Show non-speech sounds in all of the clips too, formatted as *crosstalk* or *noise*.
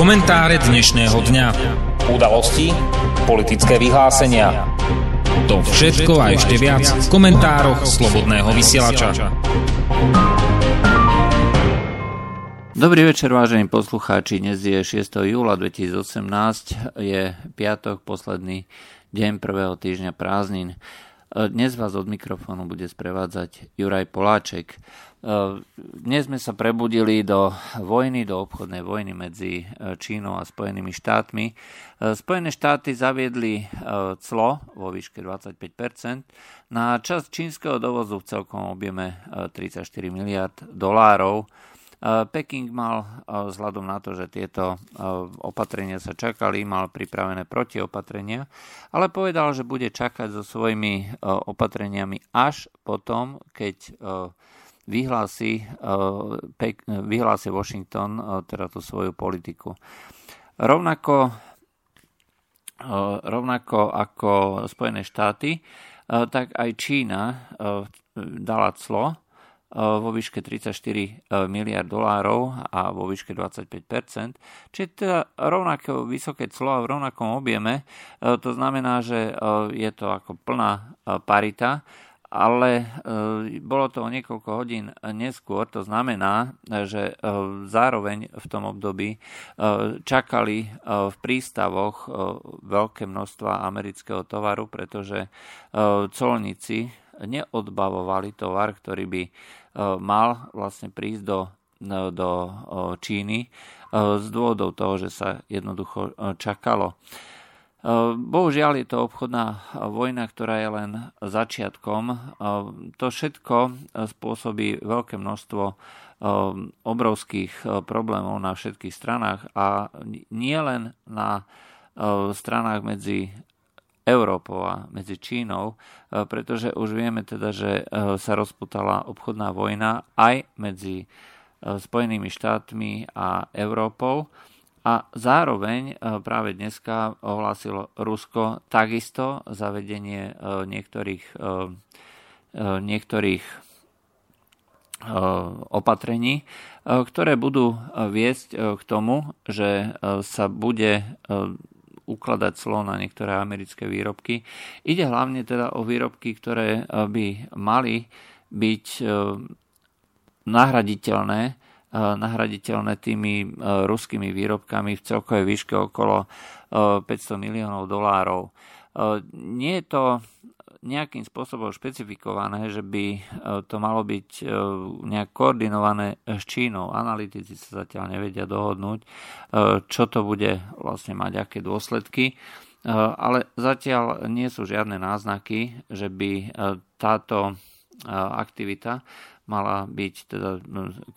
Komentáre dnešného dňa. Udalosti, politické vyhlásenia. To všetko a ešte viac v komentároch Slobodného vysielača. Dobrý večer, vážení poslucháči. Dnes je 6. júla 2018, je piatok, posledný deň prvého týždňa prázdnin. Dnes vás od mikrofónu bude sprevádzať Juraj Poláček. Dnes sme sa prebudili do vojny, do obchodnej vojny medzi Čínou a Spojenými štátmi. Spojené štáty zaviedli clo vo výške 25% na časť čínskeho dovozu v celkom objeme 34 miliard dolárov. Peking mal vzhľadom na to, že tieto opatrenia sa čakali, mal pripravené protiopatrenia, ale povedal, že bude čakať so svojimi opatreniami až potom, keď vyhlási, vyhlási Washington teda tú svoju politiku. Rovnako, rovnako ako Spojené štáty, tak aj Čína dala clo vo výške 34 e, miliard dolárov a vo výške 25%, čiže teda rovnako vysoké clo a v rovnakom objeme, to znamená, že je to ako plná parita, ale bolo to o niekoľko hodín neskôr, to znamená, že zároveň v tom období čakali v prístavoch veľké množstva amerického tovaru, pretože colníci neodbavovali tovar, ktorý by E, mal vlastne prísť do, e, do e, Číny z dôvodov toho, že sa jednoducho čakalo. Bohužiaľ je to obchodná vojna, ktorá je len začiatkom. To všetko spôsobí veľké množstvo obrovských problémov na všetkých stranách a nie len na stranách medzi Európou a medzi Čínou, pretože už vieme teda, že sa rozputala obchodná vojna aj medzi Spojenými štátmi a Európou. A zároveň práve dneska ohlásilo Rusko takisto zavedenie niektorých, niektorých opatrení, ktoré budú viesť k tomu, že sa bude ukladať clo na niektoré americké výrobky. Ide hlavne teda o výrobky, ktoré by mali byť nahraditeľné, nahraditeľné tými ruskými výrobkami v celkovej výške okolo 500 miliónov dolárov. Nie je to nejakým spôsobom špecifikované, že by e, to malo byť e, nejak koordinované s Čínou. Analytici sa zatiaľ nevedia dohodnúť, e, čo to bude vlastne mať, aké dôsledky. Ale zatiaľ nie sú žiadne náznaky, že by táto aktivita mala byť teda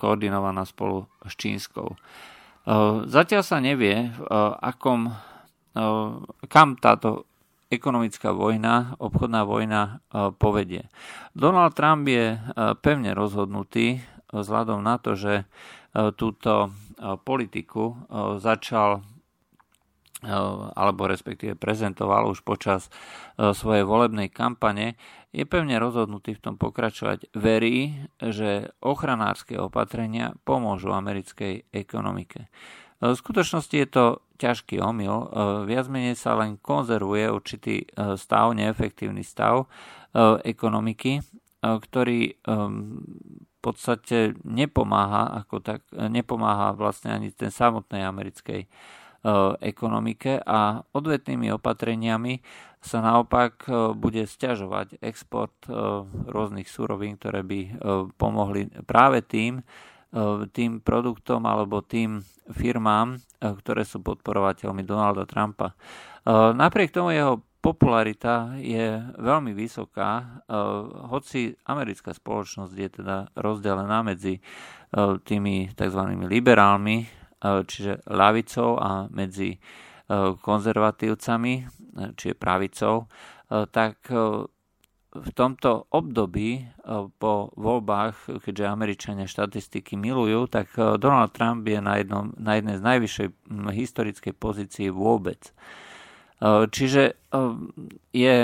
koordinovaná spolu s čínskou. Zatiaľ sa nevie, akom, kam táto ekonomická vojna, obchodná vojna e, povedie. Donald Trump je e, pevne rozhodnutý e, vzhľadom na to, že túto politiku začal alebo respektíve prezentoval už počas svojej volebnej kampane, je pevne rozhodnutý v tom pokračovať. Verí, že ochranárske opatrenia pomôžu americkej ekonomike. V skutočnosti je to ťažký omyl. E, viac menej sa len konzervuje určitý e, stav, neefektívny stav e, ekonomiky, ktorý v podstate nepomáha, ako tak, nepomáha vlastne ani ten samotnej americkej ekonomike a odvetnými opatreniami sa naopak bude stiažovať export rôznych surovín, ktoré by pomohli práve tým, tým produktom alebo tým firmám, ktoré sú podporovateľmi Donalda Trumpa. Napriek tomu jeho popularita je veľmi vysoká, hoci americká spoločnosť je teda rozdelená medzi tými tzv. liberálmi, čiže ľavicou a medzi konzervatívcami, čiže pravicou, tak v tomto období e, po voľbách, keďže Američania štatistiky milujú, tak e, Donald Trump je na, jednom, na jednej z najvyššej historickej pozícii vôbec. E, čiže je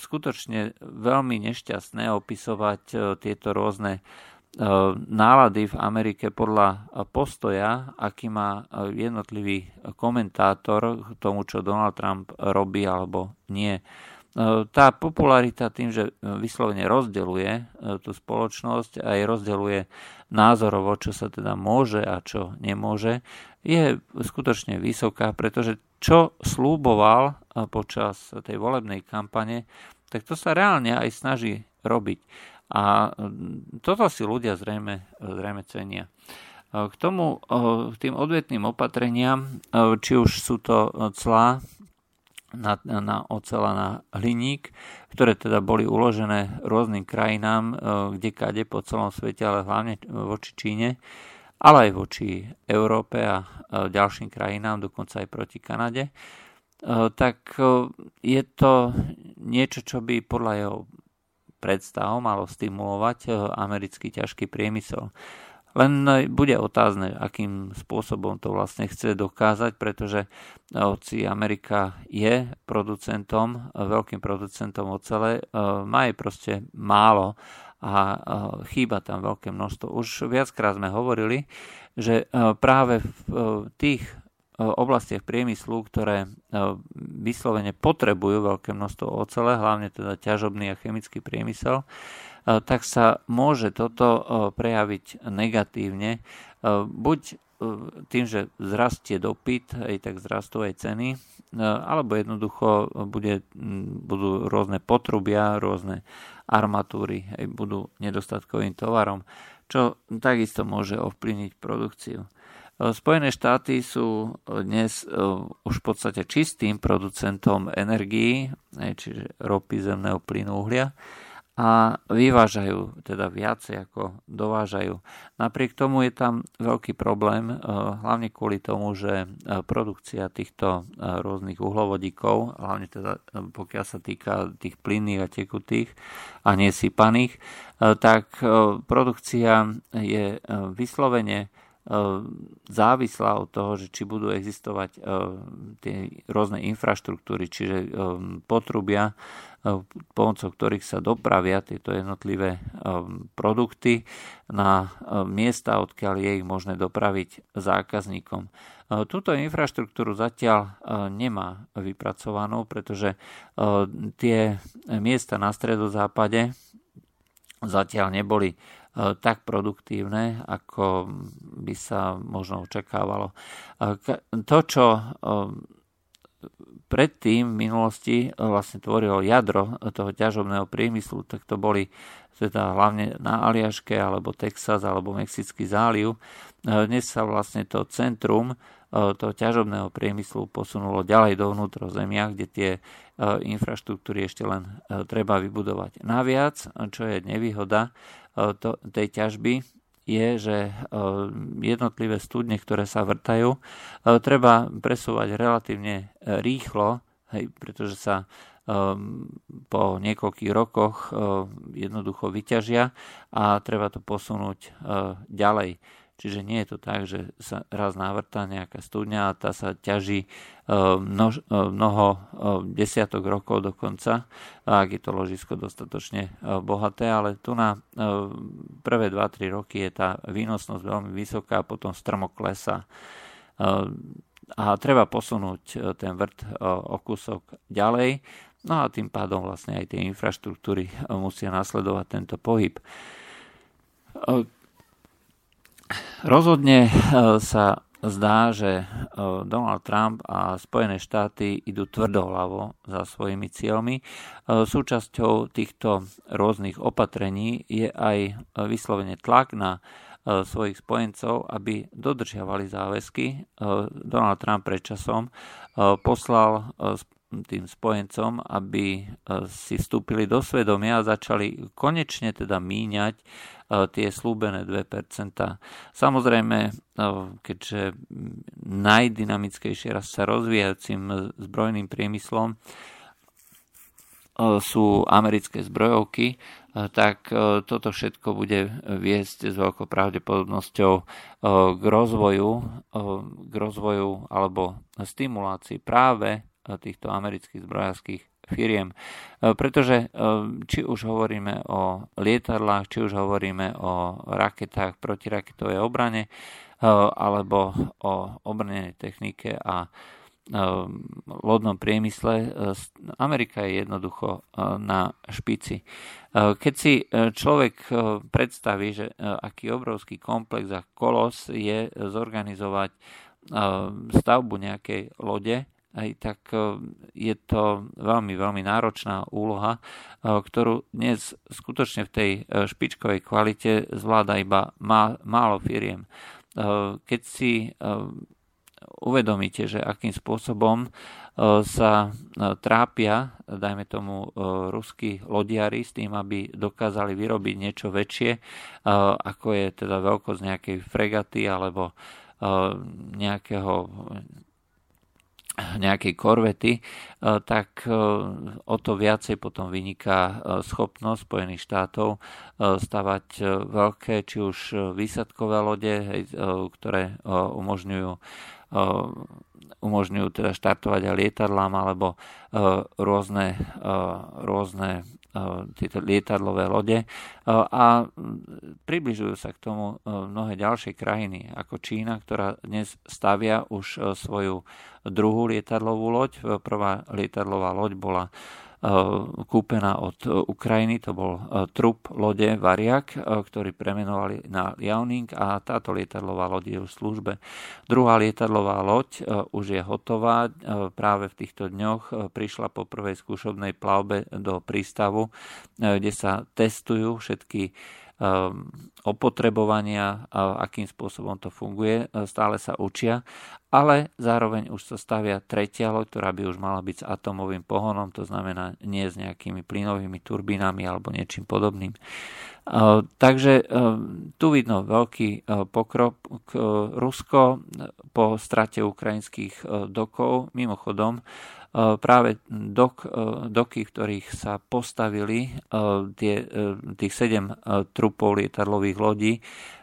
skutočne veľmi nešťastné opisovať tieto rôzne nálady v Amerike podľa postoja, aký má jednotlivý komentátor k tomu, čo Donald Trump robí alebo nie. Tá popularita tým, že vyslovene rozdeluje tú spoločnosť a aj rozdeluje názorovo, čo sa teda môže a čo nemôže, je skutočne vysoká, pretože čo slúboval počas tej volebnej kampane, tak to sa reálne aj snaží robiť. A toto si ľudia zrejme, zrejme cenia. K tomu, k tým odvetným opatreniam, či už sú to clá na, na ocel a na hliník, ktoré teda boli uložené rôznym krajinám, kde kade po celom svete, ale hlavne voči Číne, ale aj voči Európe a ďalším krajinám, dokonca aj proti Kanade, tak je to niečo, čo by podľa jeho predstav malo stimulovať eh, americký ťažký priemysel. Len eh, bude otázne, akým spôsobom to vlastne chce dokázať, pretože eh, hoci Amerika je producentom, veľkým producentom ocele, má jej proste málo a chýba tam veľké množstvo. Už viackrát sme hovorili, že práve v tých oblastiach priemyslu, ktoré vyslovene potrebujú veľké množstvo ocele, hlavne teda ťažobný a chemický priemysel, tak sa môže toto prejaviť negatívne. Buď tým, že zrastie dopyt, aj tak zrastú aj ceny, alebo jednoducho bude, budú rôzne potrubia, rôzne armatúry, aj budú nedostatkovým tovarom, čo takisto môže ovplyvniť produkciu. Spojené štáty sú dnes e, už v podstate čistým producentom energií, čiže ropy, zemného plynu, uhlia a vyvážajú teda viacej ako dovážajú. Napriek tomu je tam veľký problém, e, hlavne kvôli tomu, že e, produkcia týchto rôznych uhlovodíkov, hlavne teda pokiaľ sa týka tých plynných a tekutých a nesypaných, tak produkcia je vyslovene E, závislá od toho, že či budú existovať e, tie rôzne infraštruktúry, čiže e, potrubia, pomocou ktorých sa dopravia tieto jednotlivé produkty na miesta, odkiaľ je ich možné dopraviť zákazníkom. Túto infraštruktúru zatiaľ nemá vypracovanú, pretože tie miesta na stredozápade zatiaľ neboli E, tak produktívne, ako by sa možno očakávalo. E, to, čo e, predtým v minulosti vlastne tvorilo jadro toho ťažobného priemyslu, tak to boli teda hlavne na Aliaške alebo Texas alebo Mexický záliv. Dnes sa vlastne to centrum toho ťažobného priemyslu posunulo ďalej do vnútrozemia, kde tie infraštruktúry ešte len treba vybudovať. Naviac, čo je nevýhoda, E, to, tej ťažby je, že e, jednotlivé studne, ktoré sa vrtajú, e, treba presúvať relatívne rýchlo, hej, pretože sa po niekoľkých rokoch jednoducho vyťažia a treba to posunúť ďalej. Čiže nie je to tak, že sa raz navrtá nejaká studňa a tá sa ťaží e, množ, e, mnoho e, desiatok rokov dokonca, ak je to ložisko dostatočne bohaté, ale tu na prvé 2-3 roky je tá výnosnosť veľmi vysoká a potom strmo klesa. A treba posunúť ten vrt o kúsok ďalej, no a tým pádom vlastne aj tie infraštruktúry musia nasledovať tento pohyb Rozhodne e, sa zdá, že e, Donald Trump a Spojené štáty idú tvrdohlavo za svojimi cieľmi. E, súčasťou týchto rôznych opatrení je aj vyslovene tlak na svojich spojencov, aby dodržiavali záväzky. Donald Trump predčasom poslal tým spojencom, aby si vstúpili do svedomia a začali konečne teda míňať tie slúbené 2%. Samozrejme, keďže najdynamickejšie raz sa rozvíjajúcim zbrojným priemyslom sú americké zbrojovky, tak toto všetko bude viesť s veľkou pravdepodobnosťou k rozvoju, k rozvoju alebo stimulácii práve týchto amerických zbrojárských firiem. Pretože či už hovoríme o lietadlách, či už hovoríme o raketách, protiraketovej obrane, alebo o obrnenej technike a lodnom priemysle. Amerika je jednoducho na špici. Keď si človek predstaví, že aký obrovský komplex a kolos je zorganizovať stavbu nejakej lode, aj tak je to veľmi, veľmi náročná úloha, ktorú dnes skutočne v tej špičkovej kvalite zvláda iba málo firiem. Keď si uvedomíte, že akým spôsobom sa trápia, dajme tomu, ruskí lodiari s tým, aby dokázali vyrobiť niečo väčšie, ako je teda veľkosť nejakej fregaty alebo nejakého nejakej korvety, tak o to viacej potom vyniká schopnosť Spojených štátov stavať veľké, či už výsadkové lode, ktoré umožňujú umožňujú teda štartovať aj lietadlám alebo rôzne, rôzne tieto lietadlové lode a približujú sa k tomu mnohé ďalšie krajiny, ako Čína, ktorá dnes stavia už svoju druhú lietadlovú loď. Prvá lietadlová loď bola kúpená od eh, Ukrajiny, to bol eh, trup lode Variak, ktorý premenovali na Liaoning a táto lietadlová loď je v službe. Druhá lietadlová loď už je hotová, práve v týchto dňoch prišla po prvej skúšobnej plavbe do prístavu, kde sa testujú všetky opotrebovania, akým spôsobom to funguje, stále sa učia ale zároveň už sa stavia tretia loď, ktorá by už mala byť s atomovým pohonom, to znamená nie s nejakými plynovými turbínami alebo niečím podobným. Takže tu vidno veľký pokrok. Rusko po strate ukrajinských dokov, mimochodom, práve dok, doky, v ktorých sa postavili tie, tých sedem trupov lietadlových lodí,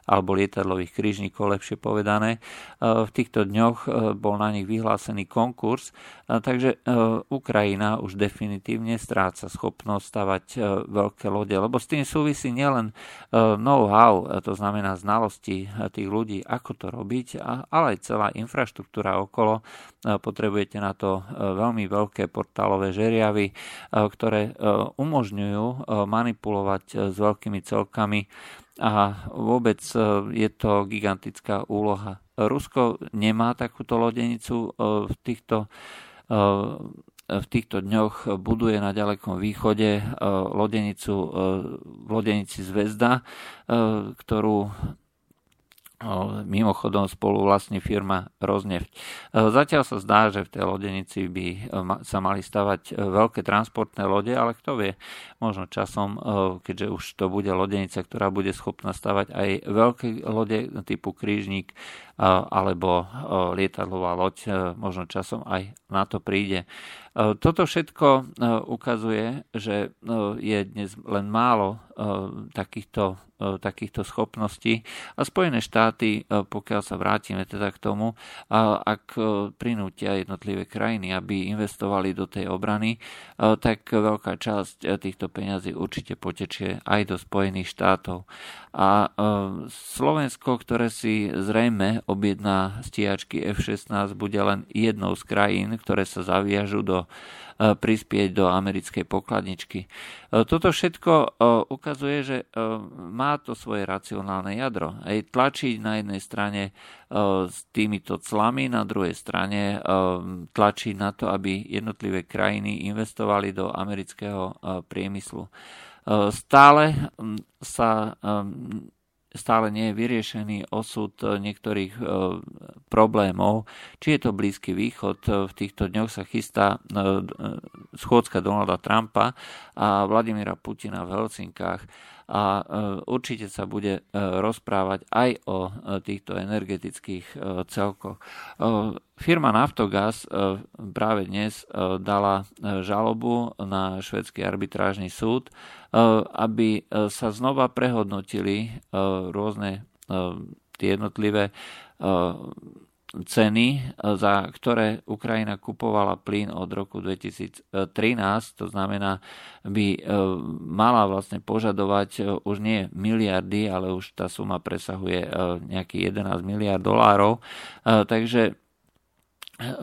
alebo lietadlových krížnikov, lepšie povedané. E, v týchto dňoch e, bol na nich vyhlásený konkurs, e, takže Ukrajina už definitívne stráca schopnosť stavať veľké lode, lebo s tým súvisí nielen know-how, to znamená znalosti tých ľudí, ako to robiť, ale aj celá infraštruktúra okolo. Potrebujete na to veľmi veľké portálové žeriavy, ktoré umožňujú manipulovať s veľkými celkami a vôbec e, je to gigantická úloha. Rusko nemá takúto lodenicu e, v týchto e, v týchto dňoch buduje na ďalekom východe lodenicu v lodenici Zvezda, ktorú mimochodom spolu vlastne firma Rozneft. Zatiaľ sa zdá, že v tej lodenici by e, sa mali stavať e, veľké transportné lode, ale kto vie, možno časom, e, keďže už to bude lodenica, ktorá bude schopná stavať aj veľké lode typu krížnik alebo lietadlová loď, možno časom aj na to príde. Toto všetko ukazuje, že je dnes len málo takýchto E, takýchto schopností. A Spojené štáty, e, pokiaľ sa vrátime teda k tomu, ak e, prinútia jednotlivé krajiny, aby investovali do tej obrany, tak veľká časť týchto peňazí určite potečie aj do Spojených štátov. A Slovensko, ktoré si zrejme objedná stíhačky F-16, bude len jednou z krajín, ktoré sa zaviažu do E, prispieť do americkej pokladničky. E, toto všetko e, ukazuje, že má to svoje racionálne jadro. Aj tlačiť na jednej strane s týmito clami, na druhej strane tlačiť na to, aby jednotlivé krajiny investovali do amerického priemyslu. Stále sa stále nie je vyriešený osud eh, niektorých problémov. Či je to Blízky východ, v týchto dňoch sa chystá schôdzka Donalda Trumpa a Vladimíra Putina v Helsinkách a určite sa bude rozprávať aj o týchto energetických celkoch. Firma Naftogaz práve dnes dala žalobu na švedský arbitrážny súd, aby sa znova prehodnotili rôzne tie jednotlivé ceny, za ktoré Ukrajina kupovala plyn od roku 2013, to znamená, by mala vlastne požadovať už nie miliardy, ale už tá suma presahuje nejakých 11 miliard dolárov. Takže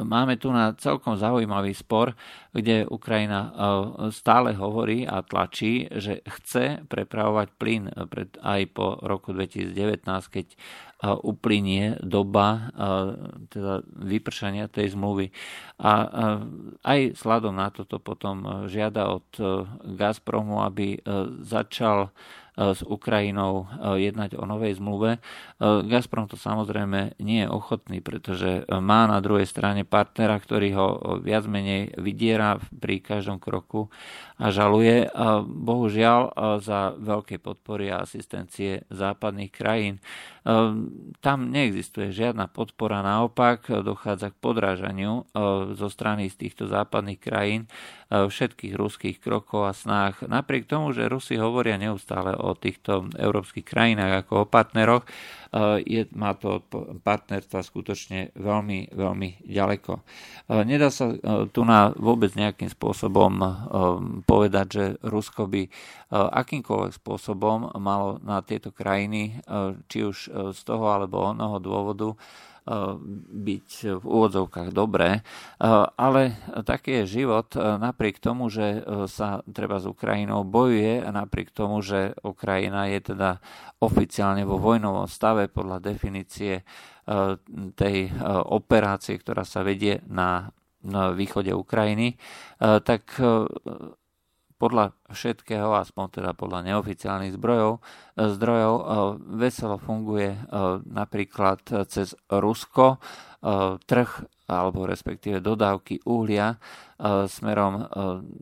máme tu na celkom zaujímavý spor, kde Ukrajina e, stále hovorí a tlačí, že chce prepravovať plyn aj po roku 2019, keď e, uplynie doba e, teda vypršania tej zmluvy. A aj sladom na toto potom žiada od Gazpromu, aby začal s Ukrajinou e, jednať o novej zmluve. E, Gazprom to samozrejme nie je ochotný, pretože má na druhej strane partnera, ktorý ho viac menej vydiera pri každom kroku a žaluje. Bohužiaľ za veľkej podpory a asistencie západných krajín. Tam neexistuje žiadna podpora, naopak dochádza k podrážaniu zo strany z týchto západných krajín všetkých ruských krokov a snách. Napriek tomu, že Rusi hovoria neustále o týchto európskych krajinách ako o partneroch, je, má to partnerstva skutočne veľmi, veľmi ďaleko. Nedá sa tu na vôbec nejakým spôsobom povedať, že Rusko by akýmkoľvek spôsobom malo na tieto krajiny, či už z toho alebo onoho dôvodu, byť v úvodzovkách dobré, ale taký je život napriek tomu, že sa treba s Ukrajinou bojuje a napriek tomu, že Ukrajina je teda oficiálne vo vojnovom stave podľa definície tej operácie, ktorá sa vedie na, na východe Ukrajiny, tak podľa všetkého, aspoň teda podľa neoficiálnych e, zdrojov, e, veselo funguje e, napríklad cez Rusko trh alebo respektíve dodávky uhlia e, smerom e,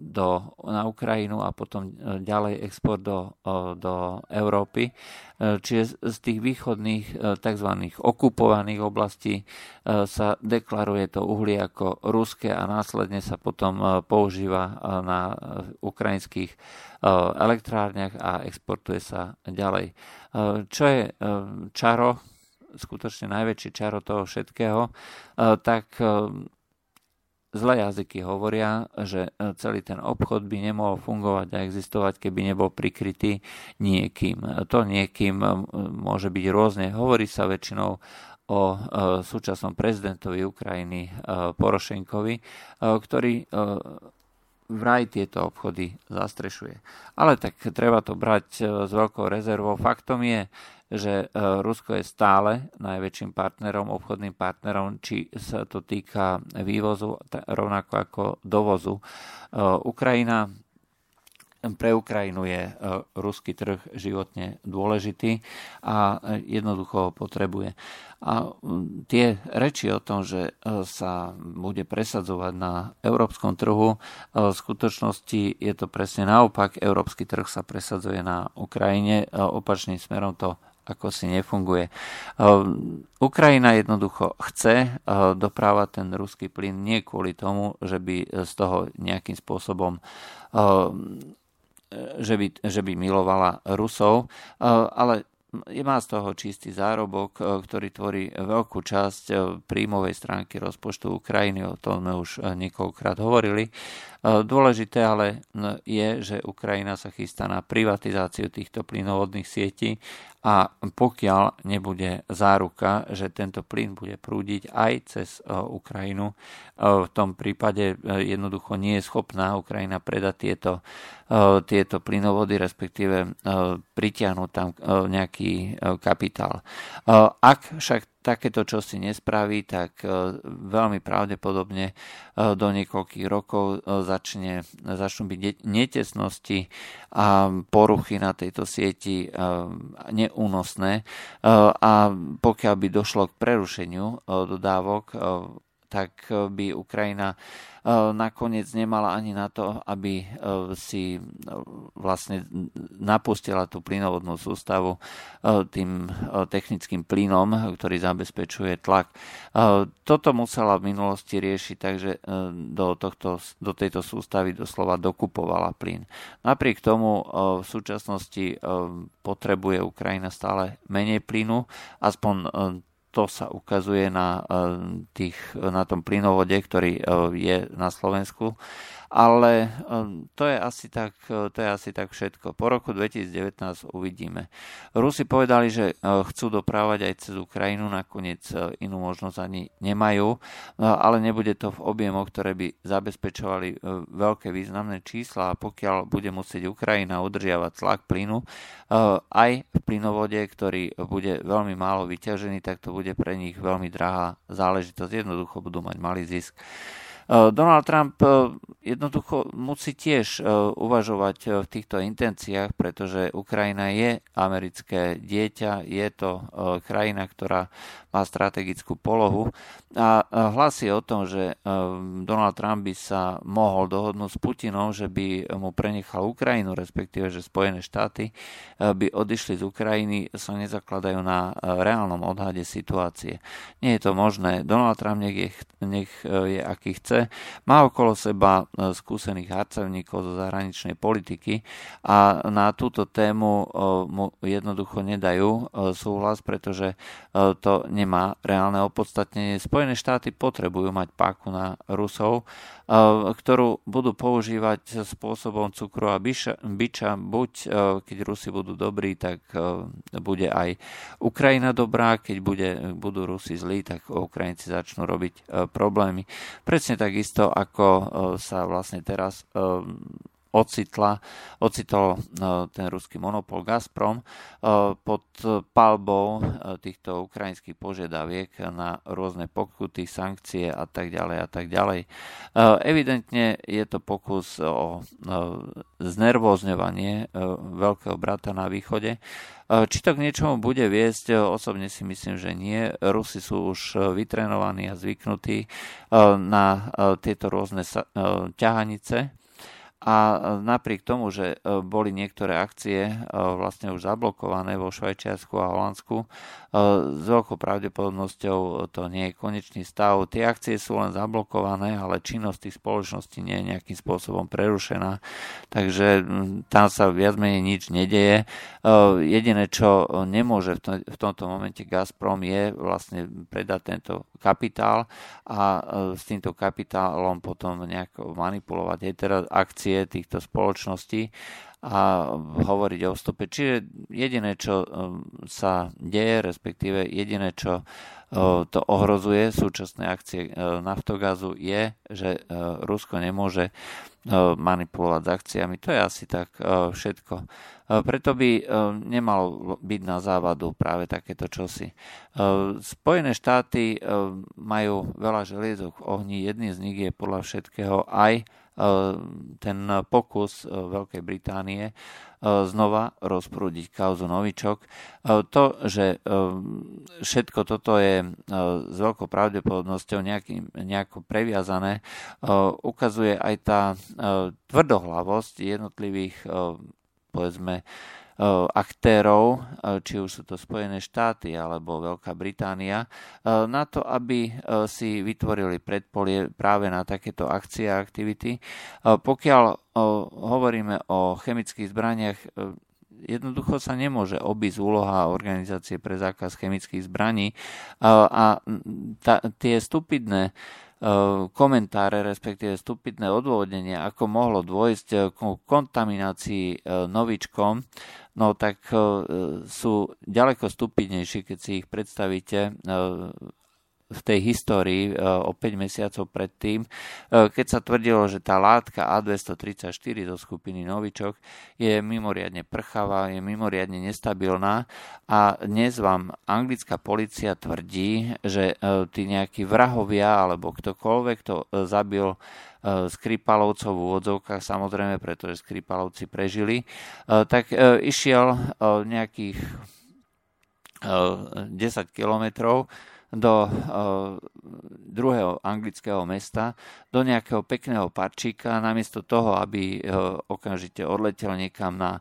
do, na Ukrajinu a potom e, ďalej export do, do Európy. Čiže z tých východných tzv. okupovaných oblastí sa deklaruje to uhlie ako ruské a následne sa potom používa na ukrajinských elektrárniach a exportuje sa ďalej. Čo je čaro skutočne najväčší čaro toho všetkého, e, tak e, zlé jazyky hovoria, že e, celý ten obchod by nemohol fungovať a existovať, keby nebol prikrytý niekým. To niekým môže byť rôzne. Hovorí sa väčšinou o súčasnom prezidentovi Ukrajiny Porošenkovi, ktorý vraj tieto obchody zastrešuje. Ale tak treba to brať s veľkou rezervou. Faktom je, že e, Rusko je stále najväčším partnerom, obchodným partnerom, či sa to týka vývozu, rovnako ako dovozu. E, Ukrajina pre Ukrajinu je e, ruský trh životne dôležitý a jednoducho ho potrebuje. A tie reči o tom, že sa bude presadzovať na európskom trhu, v skutočnosti je to presne naopak. Európsky trh sa presadzuje na Ukrajine, opačným smerom to ako si nefunguje. Ehm, Ukrajina jednoducho chce eh, doprávať ten ruský plyn nie kvôli tomu, že by z toho nejakým spôsobom ehm, že by, že by milovala Rusov, ale má z toho čistý zárobok, ktorý tvorí veľkú časť príjmovej stránky rozpočtu Ukrajiny, o tom sme už niekoľkrát hovorili. Dôležité ale je, že Ukrajina sa chystá na privatizáciu týchto plynovodných sietí a pokiaľ nebude záruka, že tento plyn bude prúdiť aj cez e, Ukrajinu, e, v tom prípade e, jednoducho nie je schopná Ukrajina predať tieto, tieto plynovody, respektíve pritiahnuť tam nejaký kapitál. Ak však takéto čo nespraví, tak veľmi pravdepodobne do niekoľkých rokov začne, začnú byť netesnosti a poruchy na tejto sieti neúnosné. A pokiaľ by došlo k prerušeniu dodávok, tak by Ukrajina E, nakoniec nemala ani na to, aby e, si vlastne napustila tú plynovodnú sústavu tým technickým plynom, ktorý zabezpečuje tlak. Toto musela v minulosti riešiť, takže do, tohto, do tejto sústavy doslova dokupovala plyn. Napriek tomu v súčasnosti potrebuje Ukrajina stále menej plynu, aspoň to sa ukazuje na, tých, na tom plynovode, ktorý je na Slovensku ale um, to je asi tak, uh, to je asi tak všetko. Po roku 2019 uvidíme. Rusi povedali, že uh, chcú doprávať aj cez Ukrajinu, nakoniec uh, inú možnosť ani nemajú, ale nebude to v objemoch, ktoré by zabezpečovali veľké významné čísla a pokiaľ bude musieť Ukrajina udržiavať tlak plynu, aj v plynovode, ktorý bude veľmi málo vyťažený, tak to bude pre nich veľmi drahá záležitosť. Jednoducho budú mať malý zisk. Eh, Donald Trump eh, jednoducho musí tiež eh, uvažovať v týchto intenciách, pretože Ukrajina je americké dieťa, je to krajina, ktorá má strategickú polohu a hlasí o tom, že Donald Trump by sa mohol dohodnúť s Putinom, že by mu prenechal Ukrajinu, respektíve, že Spojené štáty by odišli z Ukrajiny, sa nezakladajú na reálnom odhade situácie. Nie je to možné. Donald Trump nech je, nech je aký chce, má okolo seba e, skúsených harcevníkov zo zahraničnej politiky a na túto tému e, mu jednoducho nedajú e, súhlas, pretože to nemá reálne opodstatnenie. Spojené štáty potrebujú mať páku na Rusov, ktorú budú používať spôsobom cukru a biča. Buď keď Rusi budú dobrí, tak bude aj Ukrajina dobrá, keď bude, budú Rusi zlí, tak Ukrajinci začnú robiť problémy. Presne takisto, ako sa vlastne teraz ocitla, ocitol ten ruský monopol Gazprom pod palbou týchto ukrajinských požiadaviek na rôzne pokuty, sankcie a tak ďalej a tak ďalej. Evidentne je to pokus o znervozňovanie veľkého brata na východe. Či to k niečomu bude viesť, osobne si myslím, že nie. Rusi sú už vytrenovaní a zvyknutí na tieto rôzne ťahanice a napriek tomu, že e, boli niektoré akcie e, vlastne už zablokované vo Švajčiarsku a Holandsku, e, s veľkou pravdepodobnosťou to nie je konečný stav. Tie akcie sú len zablokované, ale činnosť tých spoločností nie je nejakým spôsobom prerušená, takže tam sa viac menej nič nedeje. Jediné, čo nemôže v tomto momente Gazprom je vlastne predať tento kapitál a s týmto kapitálom potom nejako manipulovať. Je teraz akcie akcie týchto spoločností a hovoriť o vstupe. Čiže jediné, čo um, sa deje, respektíve jediné, čo uh, to ohrozuje súčasné akcie uh, Naftogazu je, že Rusko nemôže manipulovať s akciami. To je asi tak všetko. Preto by nemalo byť na závadu práve takéto čosi. Spojené štáty majú veľa želiezok v ohni. Jedným z nich je podľa všetkého aj ten pokus eh, Veľkej Británie eh, znova rozprúdiť kauzu Novičok. To, že všetko toto je s veľkou pravdepodobnosťou nejaký, nejako previazané, ukazuje aj tá tvrdohlavosť jednotlivých povedzme aktérov, e, či už sú to Spojené štáty alebo Veľká Británia, e, na to, aby si vytvorili predpolie práve na takéto akcie a aktivity. Pokiaľ hovoríme o chemických zbraniach, jednoducho sa nemôže obísť úloha organizácie pre zákaz chemických zbraní a tie stupidné komentáre, respektíve stupidné odôvodnenie, ako mohlo dôjsť k kontaminácii novičkom, no tak sú ďaleko stupidnejšie, keď si ich predstavíte v tej histórii e, o 5 mesiacov predtým, keď sa tvrdilo, že tá látka A234 zo skupiny Novičok je mimoriadne prchavá, je mimoriadne nestabilná a dnes vám anglická policia tvrdí, že tí nejakí vrahovia alebo ktokoľvek to zabil Skripalovcov v úvodzovkách, samozrejme, pretože Skripalovci prežili, tak išiel nejakých 10 kilometrov do druhého anglického mesta, do nejakého pekného parčíka, namiesto toho, aby okamžite odletel niekam na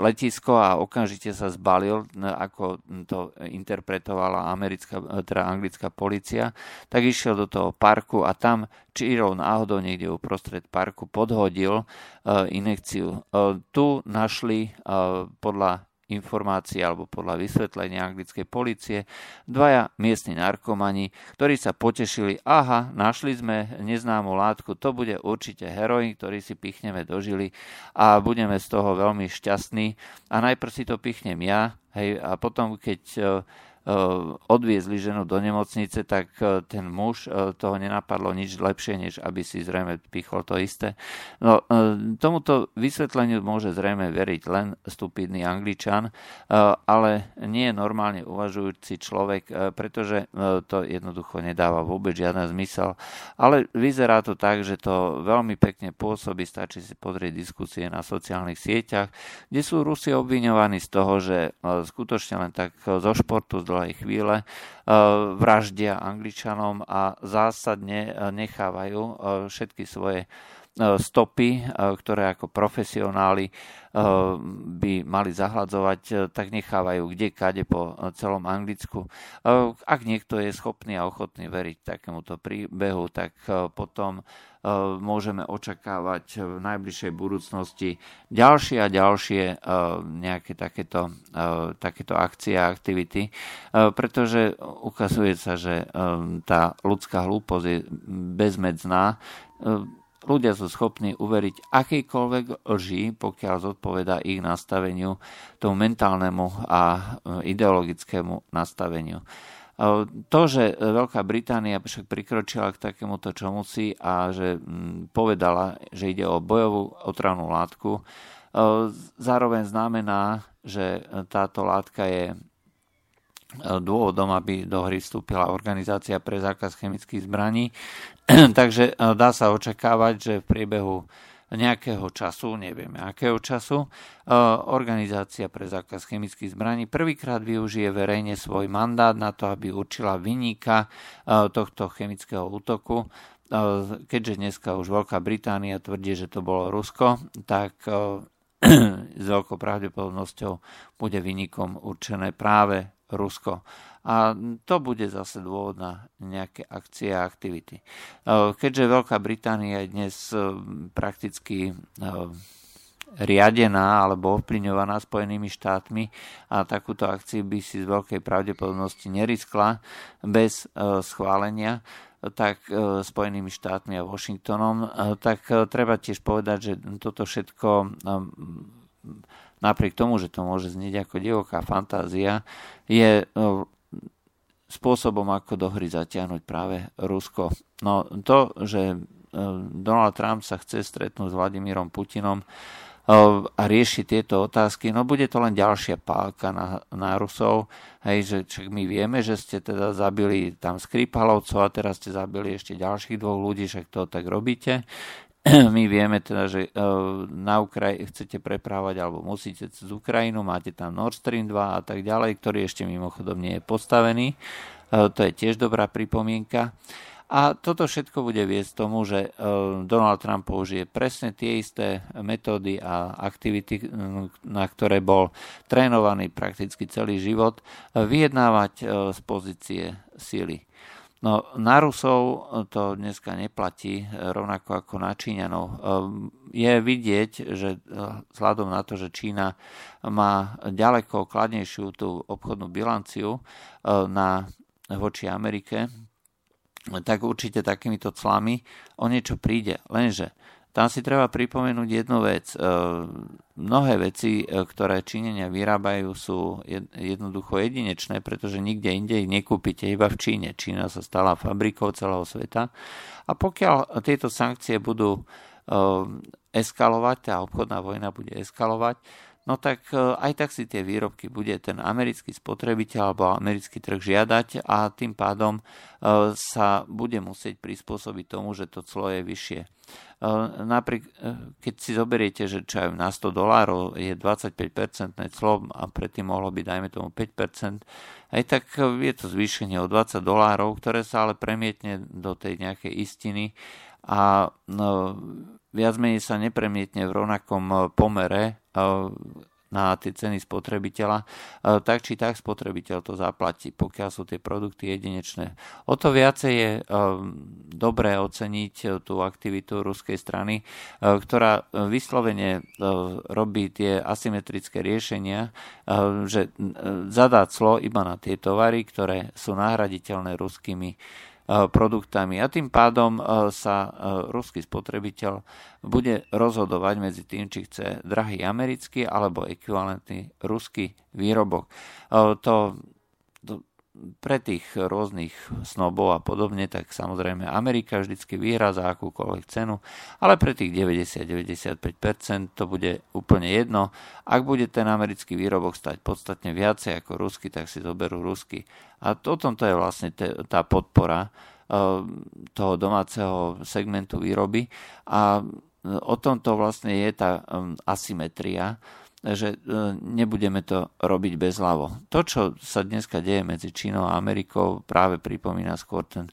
letisko a okamžite sa zbalil, ako to interpretovala americká, teda anglická policia, tak išiel do toho parku a tam čírov náhodou niekde uprostred parku podhodil inekciu. Tu našli podľa informácií alebo podľa vysvetlenia anglickej policie dvaja miestni narkomani, ktorí sa potešili, aha, našli sme neznámu látku, to bude určite heroin, ktorý si pichneme do žily a budeme z toho veľmi šťastní. A najprv si to pichnem ja, hej, a potom keď odviezli ženu do nemocnice, tak eh, ten muž eh, toho nenapadlo nič lepšie, než aby si zrejme pichol to isté. No, tomuto vysvetleniu môže zrejme veriť len stupidný angličan, ale nie je normálne uvažujúci človek, pretože to jednoducho nedáva vôbec žiaden zmysel. Ale vyzerá to tak, že to veľmi pekne pôsobí, stačí si pozrieť diskusie na sociálnych sieťach, kde sú Rusi obviňovaní z toho, že skutočne len tak zo športu, z dlhej chvíle e, vraždia Angličanom a zásadne e, nechávajú e, všetky svoje stopy, ktoré ako profesionáli by mali zahľadzovať, tak nechávajú kde kade po celom Anglicku. Ak niekto je schopný a ochotný veriť takémuto príbehu, tak potom môžeme očakávať v najbližšej budúcnosti ďalšie a ďalšie nejaké takéto, takéto akcie a aktivity, pretože ukazuje sa, že tá ľudská hlúposť je bezmedzná ľudia sú schopní uveriť akýkoľvek lži, pokiaľ zodpoveda ich nastaveniu, tomu mentálnemu a ideologickému nastaveniu. To, že Veľká Británia však prikročila k takémuto čomusi a že povedala, že ide o bojovú otravnú látku, zároveň znamená, že táto látka je dôvodom, aby do hry vstúpila organizácia pre zákaz chemických zbraní. *clears throat* Takže dá sa očakávať, že v priebehu nejakého času, nevieme akého času, e, Organizácia pre zákaz chemických zbraní prvýkrát využije verejne svoj mandát na to, aby určila vyníka e, tohto chemického útoku. E, keďže dneska už Veľká Británia tvrdí, že to bolo Rusko, tak *clears throat* s veľkou pravdepodobnosťou bude vynikom určené práve Rusko. A to bude zase dôvod na nejaké akcie a aktivity. E, keďže Veľká Británia je dnes e, prakticky e, riadená alebo ovplyňovaná Spojenými štátmi a takúto akciu by si z veľkej pravdepodobnosti neriskla bez schválenia tak Spojenými štátmi a Washingtonom, tak treba tiež povedať, že toto všetko napriek tomu, že to môže znieť ako divoká fantázia, je spôsobom, ako do hry zatiahnuť práve Rusko. No to, že e, Donald Trump sa chce stretnúť s Vladimírom Putinom e, a rieši tieto otázky, no bude to len ďalšia pálka na, na Rusov, hej, že čak my vieme, že ste teda zabili tam Skripalovcov a teraz ste zabili ešte ďalších dvoch ľudí, však to tak robíte. My vieme teda, že e, na Ukraj chcete preprávať alebo musíte cez Ukrajinu, máte tam Nord Stream 2 a tak ďalej, ktorý ešte mimochodom nie je postavený. E, to je tiež dobrá pripomienka. A toto všetko bude viesť tomu, že e, Donald Trump použije presne tie isté metódy a aktivity, na ktoré bol trénovaný prakticky celý život, vyjednávať z pozície síly. No na Rusov to dneska neplatí rovnako ako na Číňanov. Ehm, je vidieť, že eh, vzhľadom na to, že Čína má ďaleko kladnejšiu tú obchodnú bilanciu na, voči Amerike, tak určite takýmito clami o niečo príde. Lenže tam si treba pripomenúť jednu vec. E, mnohé veci, e, ktoré Číňania vyrábajú, sú jednoducho jedinečné, pretože nikde inde ich nekúpite, iba v Číne. Čína sa stala fabrikou celého sveta. A pokiaľ tieto sankcie budú e, eskalovať, tá obchodná vojna bude eskalovať, no tak aj tak si tie výrobky bude ten americký spotrebiteľ alebo americký trh žiadať a tým pádom sa bude musieť prispôsobiť tomu, že to clo je vyššie. Napriek, keď si zoberiete, že čo aj na 100 dolárov je 25% clo a predtým mohlo byť, dajme tomu 5%, aj tak je to zvýšenie o 20 dolárov, ktoré sa ale premietne do tej nejakej istiny a no, viac menej sa nepremietne v rovnakom pomere na tie ceny spotrebiteľa, tak či tak spotrebiteľ to zaplatí, pokiaľ sú tie produkty jedinečné. O to viacej je dobré oceniť tú aktivitu ruskej strany, ktorá vyslovene robí tie asymetrické riešenia, že zadá clo iba na tie tovary, ktoré sú nahraditeľné ruskými produktami a tým pádom sa ruský spotrebiteľ bude rozhodovať medzi tým, či chce drahý americký alebo ekvivalentný ruský výrobok. To pre tých rôznych snobov a podobne, tak samozrejme Amerika vždycky vyhrá za akúkoľvek cenu, ale pre tých 90-95% to bude úplne jedno. Ak bude ten americký výrobok stať podstatne viacej ako rusky, tak si zoberú rusky. A o tomto je vlastne tá podpora eh, toho domáceho segmentu výroby a o tomto vlastne je tá eh, asymetria, že e, nebudeme to robiť bez hlavo. To, čo sa dneska deje medzi Čínou a Amerikou, práve pripomína skôr ten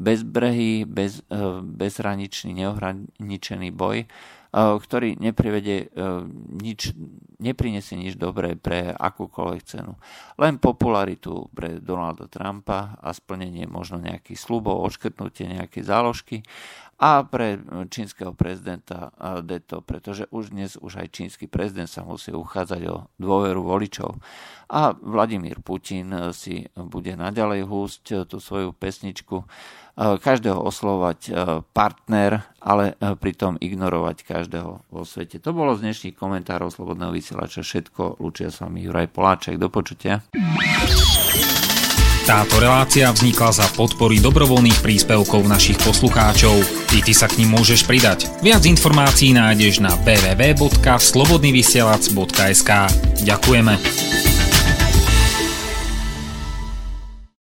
bezbrehý, bez, e, bezhraničný, neohraničený boj, ktorý neprivedie nič, neprinesie nič dobré pre akúkoľvek cenu. Len popularitu pre Donalda Trumpa a splnenie možno nejakých slubov, odškrtnutie nejaké záložky a pre čínskeho prezidenta Deto, pretože už dnes už aj čínsky prezident sa musí uchádzať o dôveru voličov. A Vladimír Putin si bude naďalej húsť tú svoju pesničku, každého oslovať partner, ale pritom ignorovať každého vo svete. To bolo z dnešných komentárov Slobodného vysielača všetko. Lučia s vami Juraj Poláček. Do počutia. Táto relácia vznikla za podpory dobrovoľných príspevkov našich poslucháčov. I ty sa k ním môžeš pridať. Viac informácií nájdeš na www.slobodnyvysielac.sk Ďakujeme.